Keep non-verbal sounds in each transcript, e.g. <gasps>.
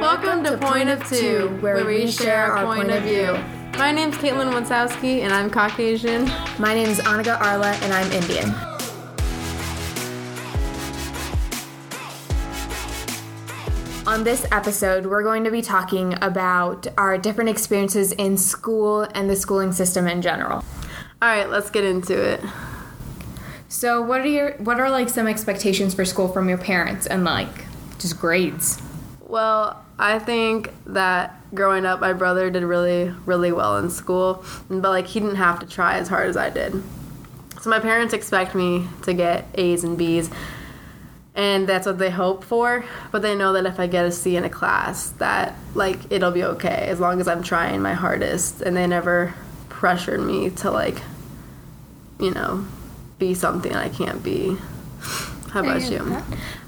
Welcome to Point of Two, where we share our point of view. My name's Caitlin Wansowski, and I'm Caucasian. My name is Anaga Arla, and I'm Indian. On this episode, we're going to be talking about our different experiences in school and the schooling system in general. All right, let's get into it. So, what are your what are like some expectations for school from your parents and like just grades? Well, I think that growing up, my brother did really, really well in school, but like he didn't have to try as hard as I did. So my parents expect me to get A's and B's, and that's what they hope for. But they know that if I get a C in a class, that like it'll be okay as long as I'm trying my hardest. And they never pressured me to like, you know, be something I can't be. How about you?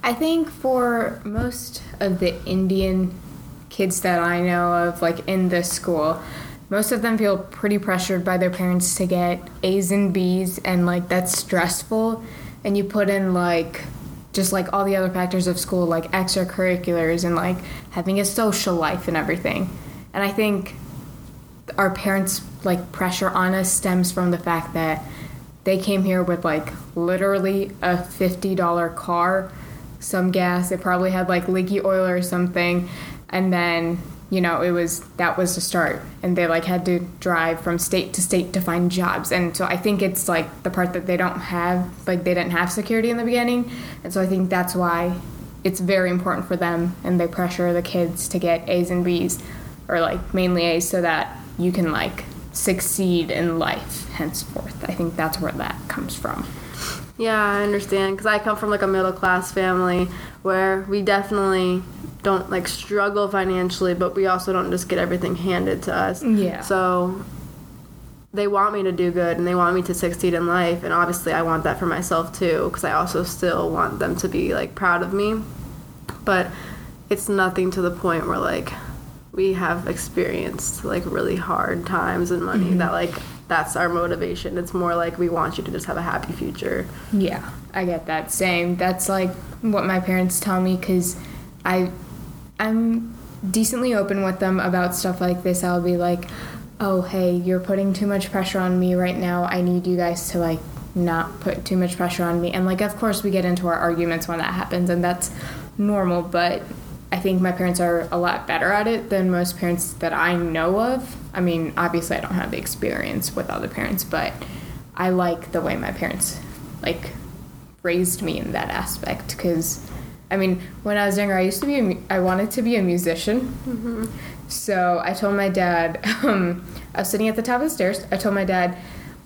I think for most of the Indian kids that I know of, like in this school, most of them feel pretty pressured by their parents to get A's and B's, and like that's stressful. And you put in like just like all the other factors of school, like extracurriculars and like having a social life and everything. And I think our parents' like pressure on us stems from the fact that they came here with like literally a $50 car, some gas. It probably had like leaky oil or something. And then, you know, it was that was the start. And they like had to drive from state to state to find jobs. And so I think it's like the part that they don't have, like they didn't have security in the beginning. And so I think that's why it's very important for them and they pressure the kids to get A's and B's or like mainly A's so that you can like succeed in life henceforth. I think that's where that comes from. Yeah, I understand because I come from like a middle class family where we definitely don't like struggle financially, but we also don't just get everything handed to us. Yeah. So they want me to do good and they want me to succeed in life, and obviously I want that for myself too because I also still want them to be like proud of me. But it's nothing to the point where like we have experienced like really hard times and money mm-hmm. that like that's our motivation. It's more like we want you to just have a happy future. Yeah, I get that. Same. That's like what my parents tell me because I, I'm decently open with them about stuff like this. I'll be like, "Oh, hey, you're putting too much pressure on me right now. I need you guys to like not put too much pressure on me." And like, of course, we get into our arguments when that happens, and that's normal. But I think my parents are a lot better at it than most parents that I know of. I mean, obviously, I don't have the experience with other parents, but I like the way my parents like raised me in that aspect because I mean, when I was younger, I used to be a, I wanted to be a musician. Mm-hmm. So I told my dad, um, I was sitting at the top of the stairs. I told my dad,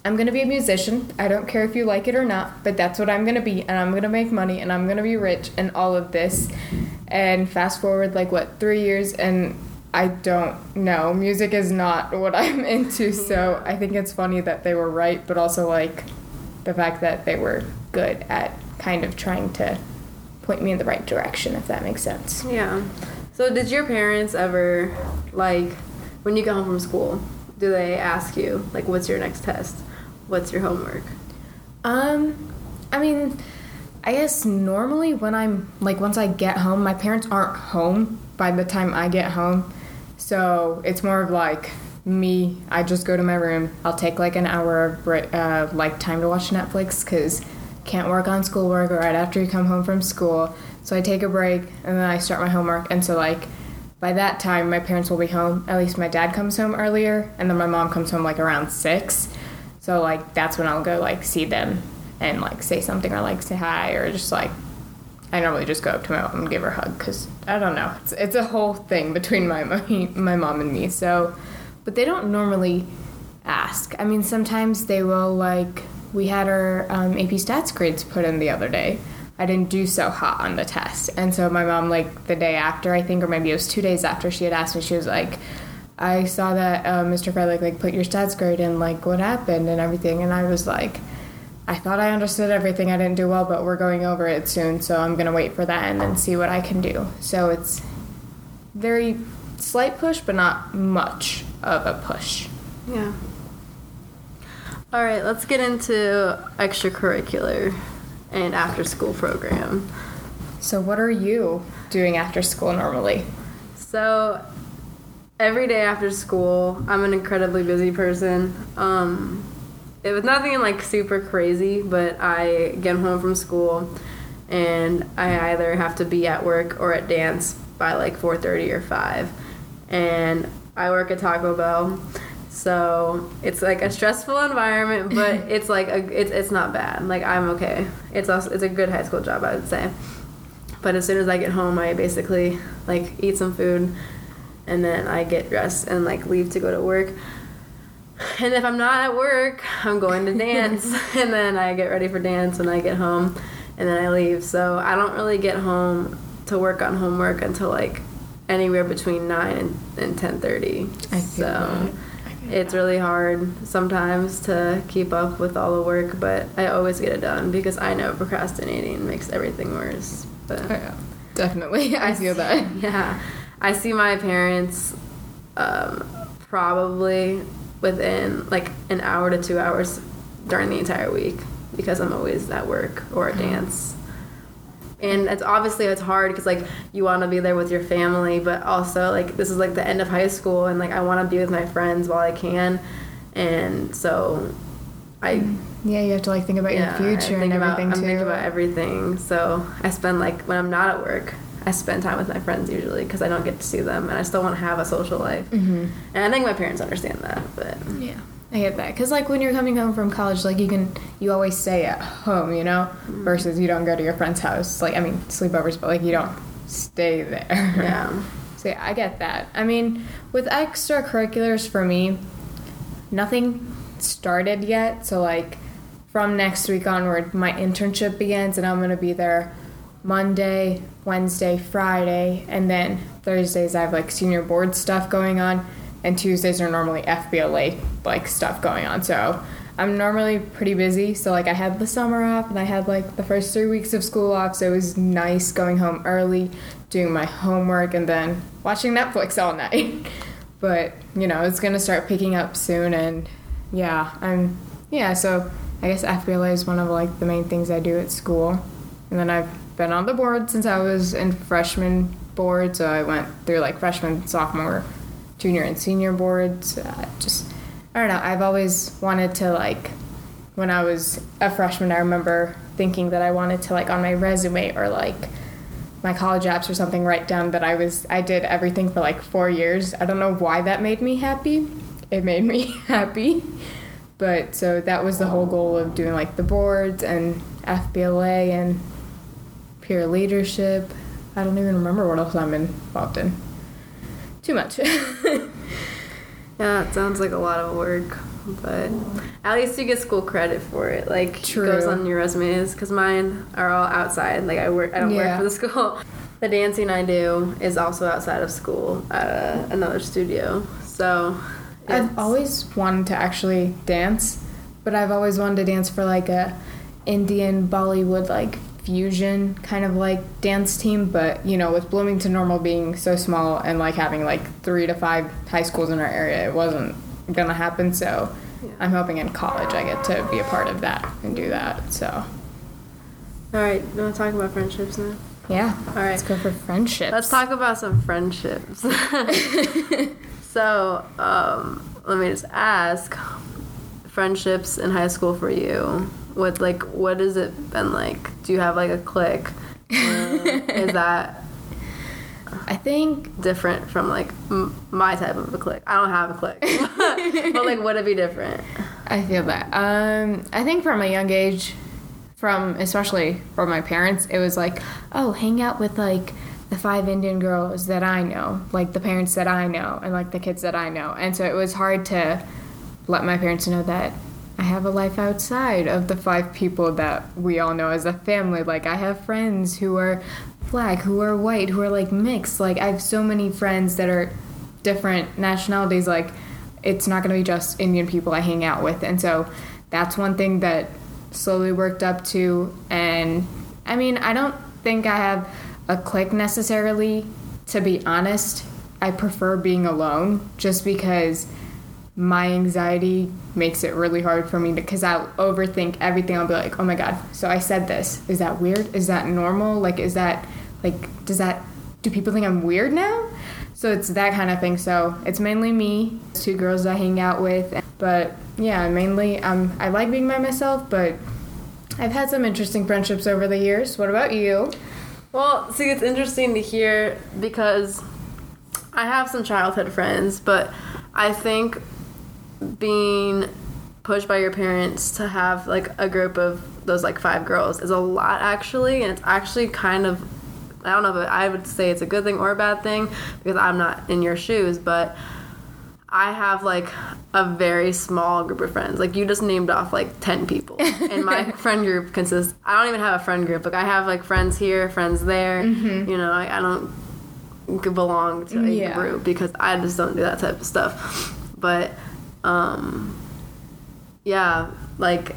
I'm going to be a musician. I don't care if you like it or not, but that's what I'm going to be. And I'm going to make money and I'm going to be rich and all of this. And fast forward, like, what, three years, and I don't know. Music is not <laughs> what I'm into, <laughs> so I think it's funny that they were right, but also, like, the fact that they were good at kind of trying to point me in the right direction, if that makes sense. Yeah. So, did your parents ever, like, when you get home from school, do they ask you, like, what's your next test? What's your homework? Um, I mean, I guess normally when I'm like once I get home, my parents aren't home by the time I get home. So it's more of like me, I just go to my room. I'll take like an hour of uh, like time to watch Netflix because can't work on schoolwork right after you come home from school. So I take a break and then I start my homework. And so like by that time, my parents will be home. At least my dad comes home earlier, and then my mom comes home like around six. So like that's when I'll go like see them and like say something or like say hi or just like I normally just go up to my mom and give her a hug because I don't know. It's it's a whole thing between my my, mom and me so but they don't normally ask. I mean sometimes they will like we had our um, AP stats grades put in the other day. I didn't do so hot on the test. And so my mom like the day after I think or maybe it was two days after she had asked me she was like I saw that uh, Mr. Frederick like put your stats grade in like what happened and everything. And I was like I thought I understood everything. I didn't do well, but we're going over it soon, so I'm going to wait for that and then see what I can do. So it's very slight push, but not much of a push. Yeah. All right, let's get into extracurricular and after school program. So, what are you doing after school normally? So every day after school, I'm an incredibly busy person. Um, it was nothing like super crazy, but I get home from school and I either have to be at work or at dance by like 4:30 or 5. And I work at Taco Bell. So it's like a stressful environment, <laughs> but it's like a, it's it's not bad. Like I'm okay. It's also it's a good high school job, I would say. But as soon as I get home, I basically like eat some food, and then I get dressed and like leave to go to work. <laughs> And if I'm not at work, I'm going to dance, <laughs> and then I get ready for dance and I get home, and then I leave. So I don't really get home to work on homework until like anywhere between nine and, and ten thirty. I feel So that. It's really hard sometimes to keep up with all the work, but I always get it done because I know procrastinating makes everything worse. But Oh, yeah. Definitely. <laughs> I feel that. yeah, I see my parents um, probably within like an hour to two hours during the entire week because I'm always at work or at mm-hmm. dance. And it's obviously it's hard because like you want to be there with your family, but also like this is like the end of high school and like I want to be with my friends while I can, and so I mm-hmm. Yeah, you have to like think about yeah, your future think and about, everything I'm too. thinking about everything. So I spend like when I'm not at work, I spend time with my friends usually because I don't get to see them, and I still want to have a social life. Mhm. And I think my parents understand that, but Yeah, I get that. Cause like when you're coming home from college, like you can you always stay at home, you know, Mm-hmm. versus you don't go to your friend's house. Like I mean sleepovers, but like you don't stay there. yeah, <laughs> So yeah, I get that. I mean, with extracurriculars for me, nothing started yet. So like from next week onward, my internship begins, and I'm gonna be there Monday, Wednesday, Friday, and then Thursdays I have like senior board stuff going on, and Tuesdays are normally FBLA like stuff going on. So I'm normally pretty busy. So like I had the summer off, and I had like the first three weeks of school off. So it was nice going home early, doing my homework, and then watching Netflix all <laughs> night. but you know it's gonna start picking up soon, and yeah, I'm yeah. So I guess FBLA is one of like the main things I do at school, and then I've been on the board since I was in freshman board. So I went through like freshman, sophomore, junior, and senior boards. Uh, just I don't know. I've always wanted to like when I was a freshman. I remember thinking that I wanted to like on my resume or like my college apps or something write down that I was I did everything for like four years. I don't know why that made me happy. It made me <laughs> happy. But so that was the whole goal of doing like the boards and FBLA and peer leadership. I don't even remember what else I'm involved in. Too much. <laughs> yeah, it sounds like a lot of work, but at least you get school credit for it. Like True. goes on your resumes because mine are all outside. Like I work, I don't Yeah. work for the <laughs> school. The dancing I do is also outside of school at a, another studio. So I've always wanted to actually dance, but I've always wanted to dance for like a Indian Bollywood like fusion kind of like dance team. But you know, with Bloomington Normal being so small and like having like three to five high schools in our area, it wasn't gonna happen. So Yeah. I'm hoping in college I get to be a part of that and do that. So all right. You want to talk about friendships now? yeah, All right. let's go for friendships. Let's talk about some friendships. <laughs> so, um, let me just ask friendships in high school for you. What like what has it been like? Do you have like a clique? Is <laughs> that I think different from like m- my type of a clique? I don't have a clique, <laughs> but like would it be different? I feel that. Um, I think from a young age, from especially from my parents, it was like, oh, hang out with like the five Indian girls that I know, like the parents that I know, and like the kids that I know. And so it was hard to let my parents know that I have a life outside of the five people that we all know as a family. Like I have friends who are black, who are white, who are like mixed. Like I have so many friends that are different nationalities. Like it's not going to be just Indian people I hang out with. And so that's one thing that slowly worked up to. And I mean, I don't think I have a clique necessarily, to be honest. I prefer being alone just because my anxiety makes it really hard for me because I'll overthink everything. I'll be like, oh my god, so I said this. Is that weird? Is that normal? Like, is that, like, does that, do people think I'm weird now? So it's that kind of thing. So it's mainly me, two girls I hang out with, but yeah, mainly um, I like being by myself, but I've had some interesting friendships over the years. What about you? Well, see, it's interesting to hear because I have some childhood friends, but I think being pushed by your parents to have like a group of those like five girls is a lot actually, and it's actually kind of I don't know if I would say it's a good thing or a bad thing because I'm not in your shoes, but I have like a very small group of friends. Like you just named off like 10 people. And my <laughs> friend group consists I don't even have a friend group. Like I have like friends here, friends there. Mm-hmm. You know, I, I don't belong to a Yeah. group because I just don't do that type of stuff. But um yeah, like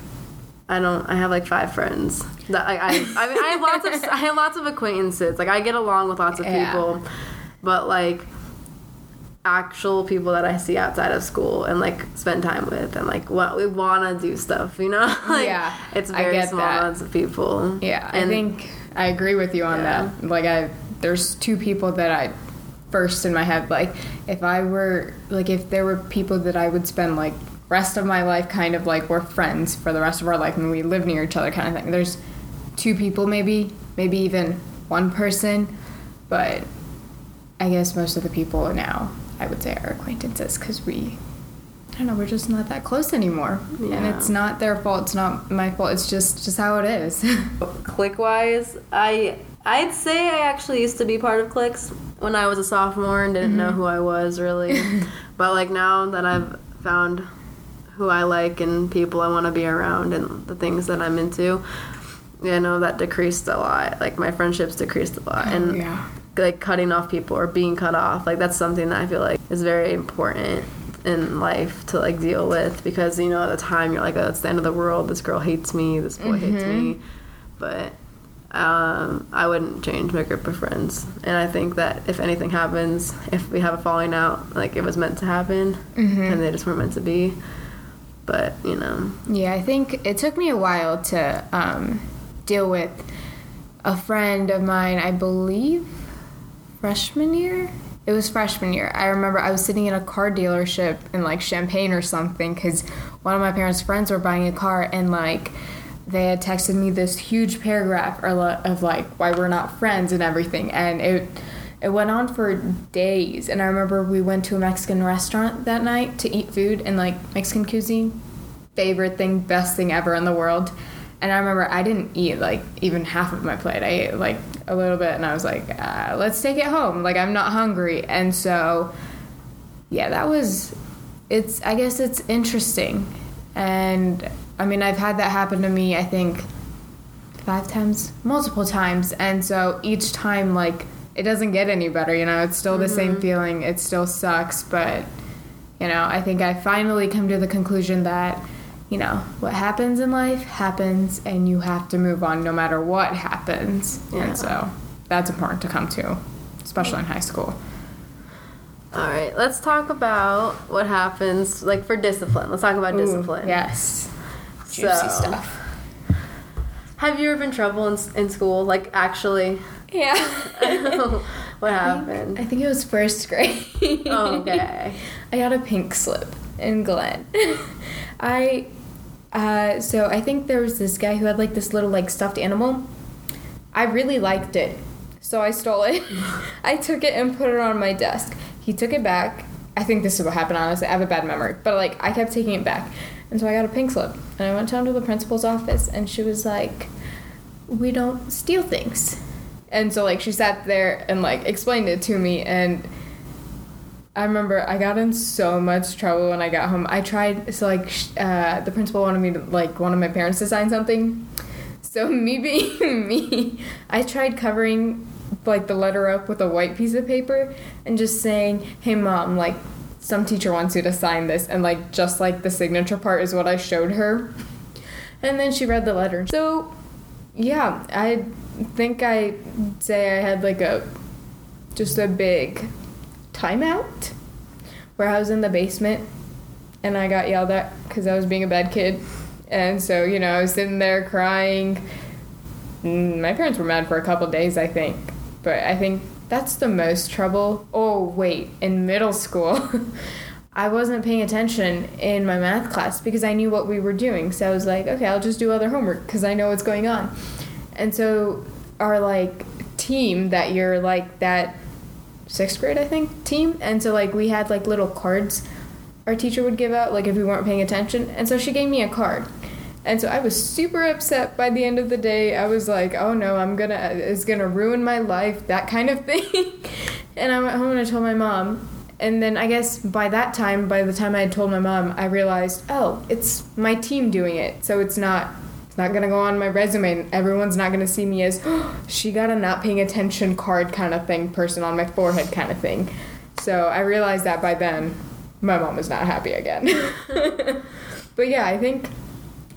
I don't. I have like five friends. That like, I. I mean, I have lots of. I have lots of acquaintances. Like I get along with lots of Yeah. people, but like actual people that I see outside of school and like spend time with and like what we want to do stuff. You know, <laughs> like Yeah, it's I very small that. amounts of people. Yeah, I think I agree with you on Yeah. that. Like I there's two people that I first in my head like if I were like if there were people that I would spend like rest of my life kind of like we're friends for the rest of our life and we live near each other kind of thing. There's two people maybe, maybe even one person, but I guess most of the people now I would say are acquaintances cuz we I don't know, we're just not that close anymore. And it's not their fault, it's not my fault. It's just just how it is. <laughs> click wise i i'd say i actually used to be part of clicks when i was a sophomore and didn't Mm-hmm. know who i was really. <laughs> But like now that i've found who i like and people i want to be around and the things that i'm into you know that decreased a lot. Like my friendships decreased a lot. And Oh, yeah. like cutting off people or being cut off like that's something that i feel like is very important in life to like deal with because you know at the time you're like oh it's the end of the world. This girl hates me. This boy hates me. But um, i wouldn't change my group of friends and i think that if anything happens if we have a falling out like it was meant to happen and they just weren't meant to be but you know Yeah, I think it took me a while to um, deal with a friend of mine, I believe freshman year. It was freshman year. I remember I was sitting in a car dealership in like Champaign or something because one of my parents' friends were buying a car and like they had texted me this huge paragraph of like why we're not friends and everything and it it went on for days. And i remember we went to a mexican restaurant that night to eat food and like mexican cuisine favorite thing best thing ever in the world. And i remember i didn't eat like even half of my plate. I ate like a little bit and i was like uh, let's take it home. Like i'm not hungry. And so yeah that was it's i guess it's interesting. And i mean i've had that happen to me i think five times multiple times. And so each time like it doesn't get any better you know? It's still the same mm-hmm. feeling. It still sucks but you know i think i finally come to the conclusion that you know what happens in life happens and you have to move on no matter what happens. Yeah. and so that's important to come to especially in high school. All right let's talk about what happens like for discipline. Let's talk about Ooh, discipline. yes juicy So- stuff have you ever been trouble in, in school like actually yeah <laughs> what happened I think it was first grade. Oh, okay. <laughs> I got a pink slip in Glen. <laughs> I, uh, so I think there was this guy who had like this little like stuffed animal. I really liked it, so I stole it. I took it and put it on my desk. He took it back. I think this is what happened. Honestly, I have a bad memory, but like I kept taking it back, and so I got a pink slip. And I went down to the principal's office, and she was like, "We don't steal things." And so like she sat there and like explained it to me and I remember I got in so much trouble when I got home. I tried so like uh, the principal wanted me to like one of my parents to sign something. So <laughs> me being me, I tried covering like the letter up with a white piece of paper and just saying, "Hey mom, like some teacher wants you to sign this." And like just like the signature part is what I showed her. And then she read the letter. So yeah, I think I say I had like a just a big timeout where I was in the basement and I got yelled at because I was being a bad kid. And so, you know, I was sitting there crying. Mm, My parents were mad for a couple days, I think. But I think that's the most trouble. Oh, wait, in middle school, <laughs> I wasn't paying attention in my math class because I knew what we were doing. So I was like, okay, I'll just do other homework because I know what's going on. And so our like team that you're like that sixth grade, I think, team. And so like we had like little cards our teacher would give out like if we weren't paying attention. And so she gave me a card. And so I was super upset by the end of the day. I was like, "Oh no, I'm gonna it's gonna ruin my life," that kind of <laughs> thing. and I went home and I told my mom. And then I guess by that time, by the time I had told my mom, I realized, oh, it's my team doing it, so it's not it's not gonna go on my resume. Everyone's not gonna see me as oh, <gasps> she got a not paying attention card kind of thing, person on my forehead kind of thing. So I realized that by then, my mom was not happy again. <laughs> but yeah, I think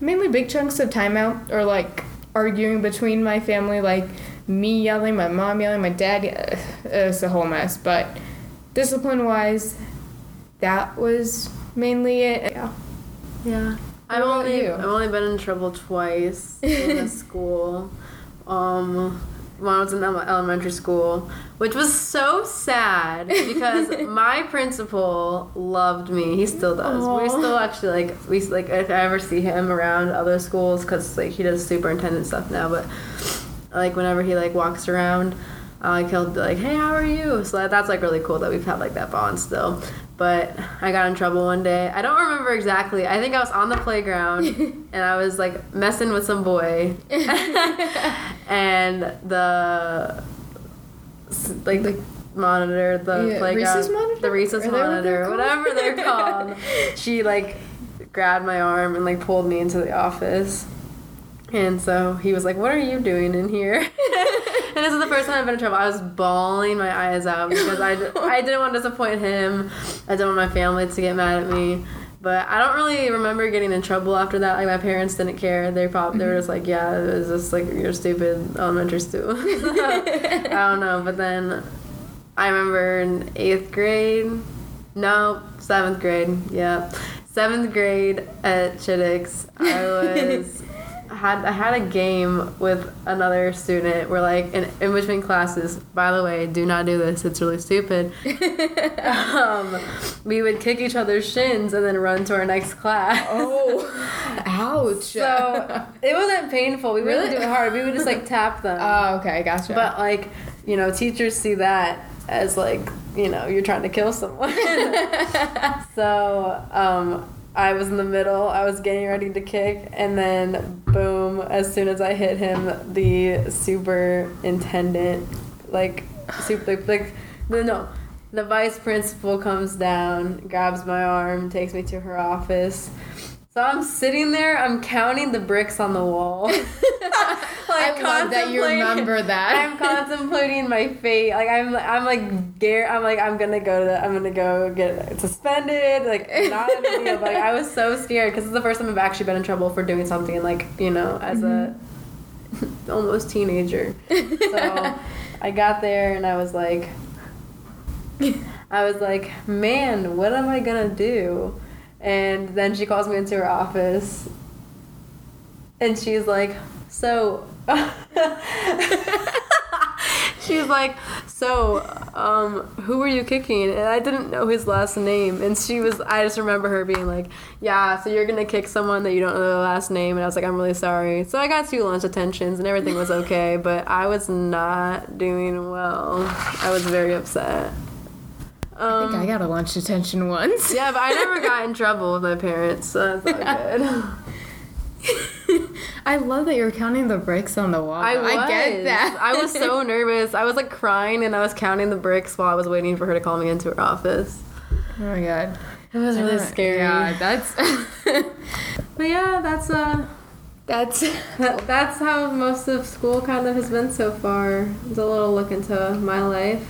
mainly big chunks of timeout or like arguing between my family, like me yelling, my mom yelling, my dad. Uh, it's a whole mess. But discipline wise, that was mainly it. Yeah. Yeah. I've only you? I've only been in trouble twice in <laughs> school. Um, when I was in elementary school, which was so sad because <laughs> my principal loved me. He still does. We Aw. still actually like we like if I ever see him around other schools because like he does superintendent stuff now, but like whenever he like walks around. Like he'll be like, "Hey, how are you?" So that, that's like really cool that we've had like that bond still. But I got in trouble one day. I don't remember exactly. I think I was on the playground <laughs> and I was like messing with some boy, <laughs> and the like the monitor, the Yeah, playground, recess monitor? the recess monitor, whatever they're <laughs> called. she like grabbed my arm and like pulled me into the office. And so he was like, "What are you doing in here?" <laughs> and this is the first time I've been in trouble. I was bawling my eyes out because I, I didn't want to disappoint him. I didn't want my family to get mad at me. But I don't really remember getting in trouble after that. Like my parents didn't care. They probably they were mm-hmm. just like, "Yeah, it was just like you're stupid elementary school." <laughs> I don't know. But then I remember in eighth grade, no, seventh grade, yeah, seventh grade at Chiddix, I <laughs> was had I had a game with another student. We're like in, in between classes. By the way, do not do this. It's really stupid. <laughs> um, we would kick each other's shins and then run to our next class. Oh, ouch. So it wasn't painful. We wouldn't Really? do it hard. We would just like tap them. oh, okay, gotcha. But like, you know, teachers see that as like, you know, you're trying to kill someone. <laughs> <laughs> so, um, I was in the middle. I was getting ready to kick, and then boom! As soon as I hit him, the superintendent, like, super, like, no, no, the vice principal comes down, grabs my arm, takes me to her office. So I'm sitting there. I'm counting the bricks on the wall. <laughs> I love that you remember that. I'm contemplating my fate. Like I'm, I'm like, I'm like, I'm gonna go to, The, I'm gonna go get suspended. Like not a big deal. But like, I was so scared because it's the first time I've actually been in trouble for doing something like you know as a mm-hmm. <laughs> almost teenager. So <laughs> I got there and I was like, I was like, man, what am I gonna do? And then she calls me into her office and she's like, so. <laughs> she's like, so, um, who were you kicking? And I didn't know his last name. And she was, I just remember her being like, yeah, so you're gonna kick someone that you don't know the last name. And I was like, I'm really sorry. So I got two lunch attentions and everything was okay, <laughs> but I was not doing well. I was very upset. I think I got a lunch detention once. Yeah, but I never got in trouble with my parents, so that's all <laughs> good. <laughs> I love that you're counting the bricks on the wall. I, was. I get that. I was so <laughs> nervous. I was like crying and I was counting the bricks while I was waiting for her to call me into her office. oh my god. It was really scary. Yeah, that's <laughs> But yeah, that's uh that's that, that's how most of school kind of has been so far. It's a little look into my life.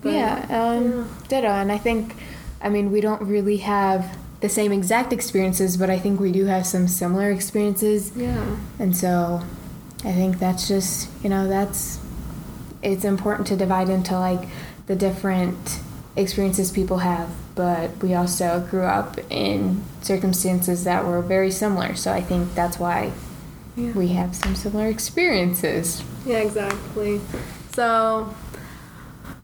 But- yeah, um, ditto. And I think, I mean, we don't really have the same exact experiences, but I think we do have some similar experiences. Yeah. And so I think that's just, you know, that's, it's important to divide into like the different experiences people have, but we also grew up in circumstances that were very similar. So I think that's why Yeah. we have some similar experiences. Yeah, exactly. So,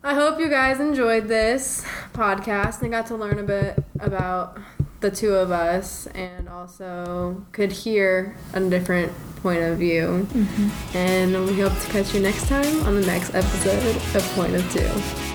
I hope you guys enjoyed this podcast and got to learn a bit about the two of us and also could hear a different point of view. Mm-hmm. And we hope to catch you next time on the next episode of Point of Two.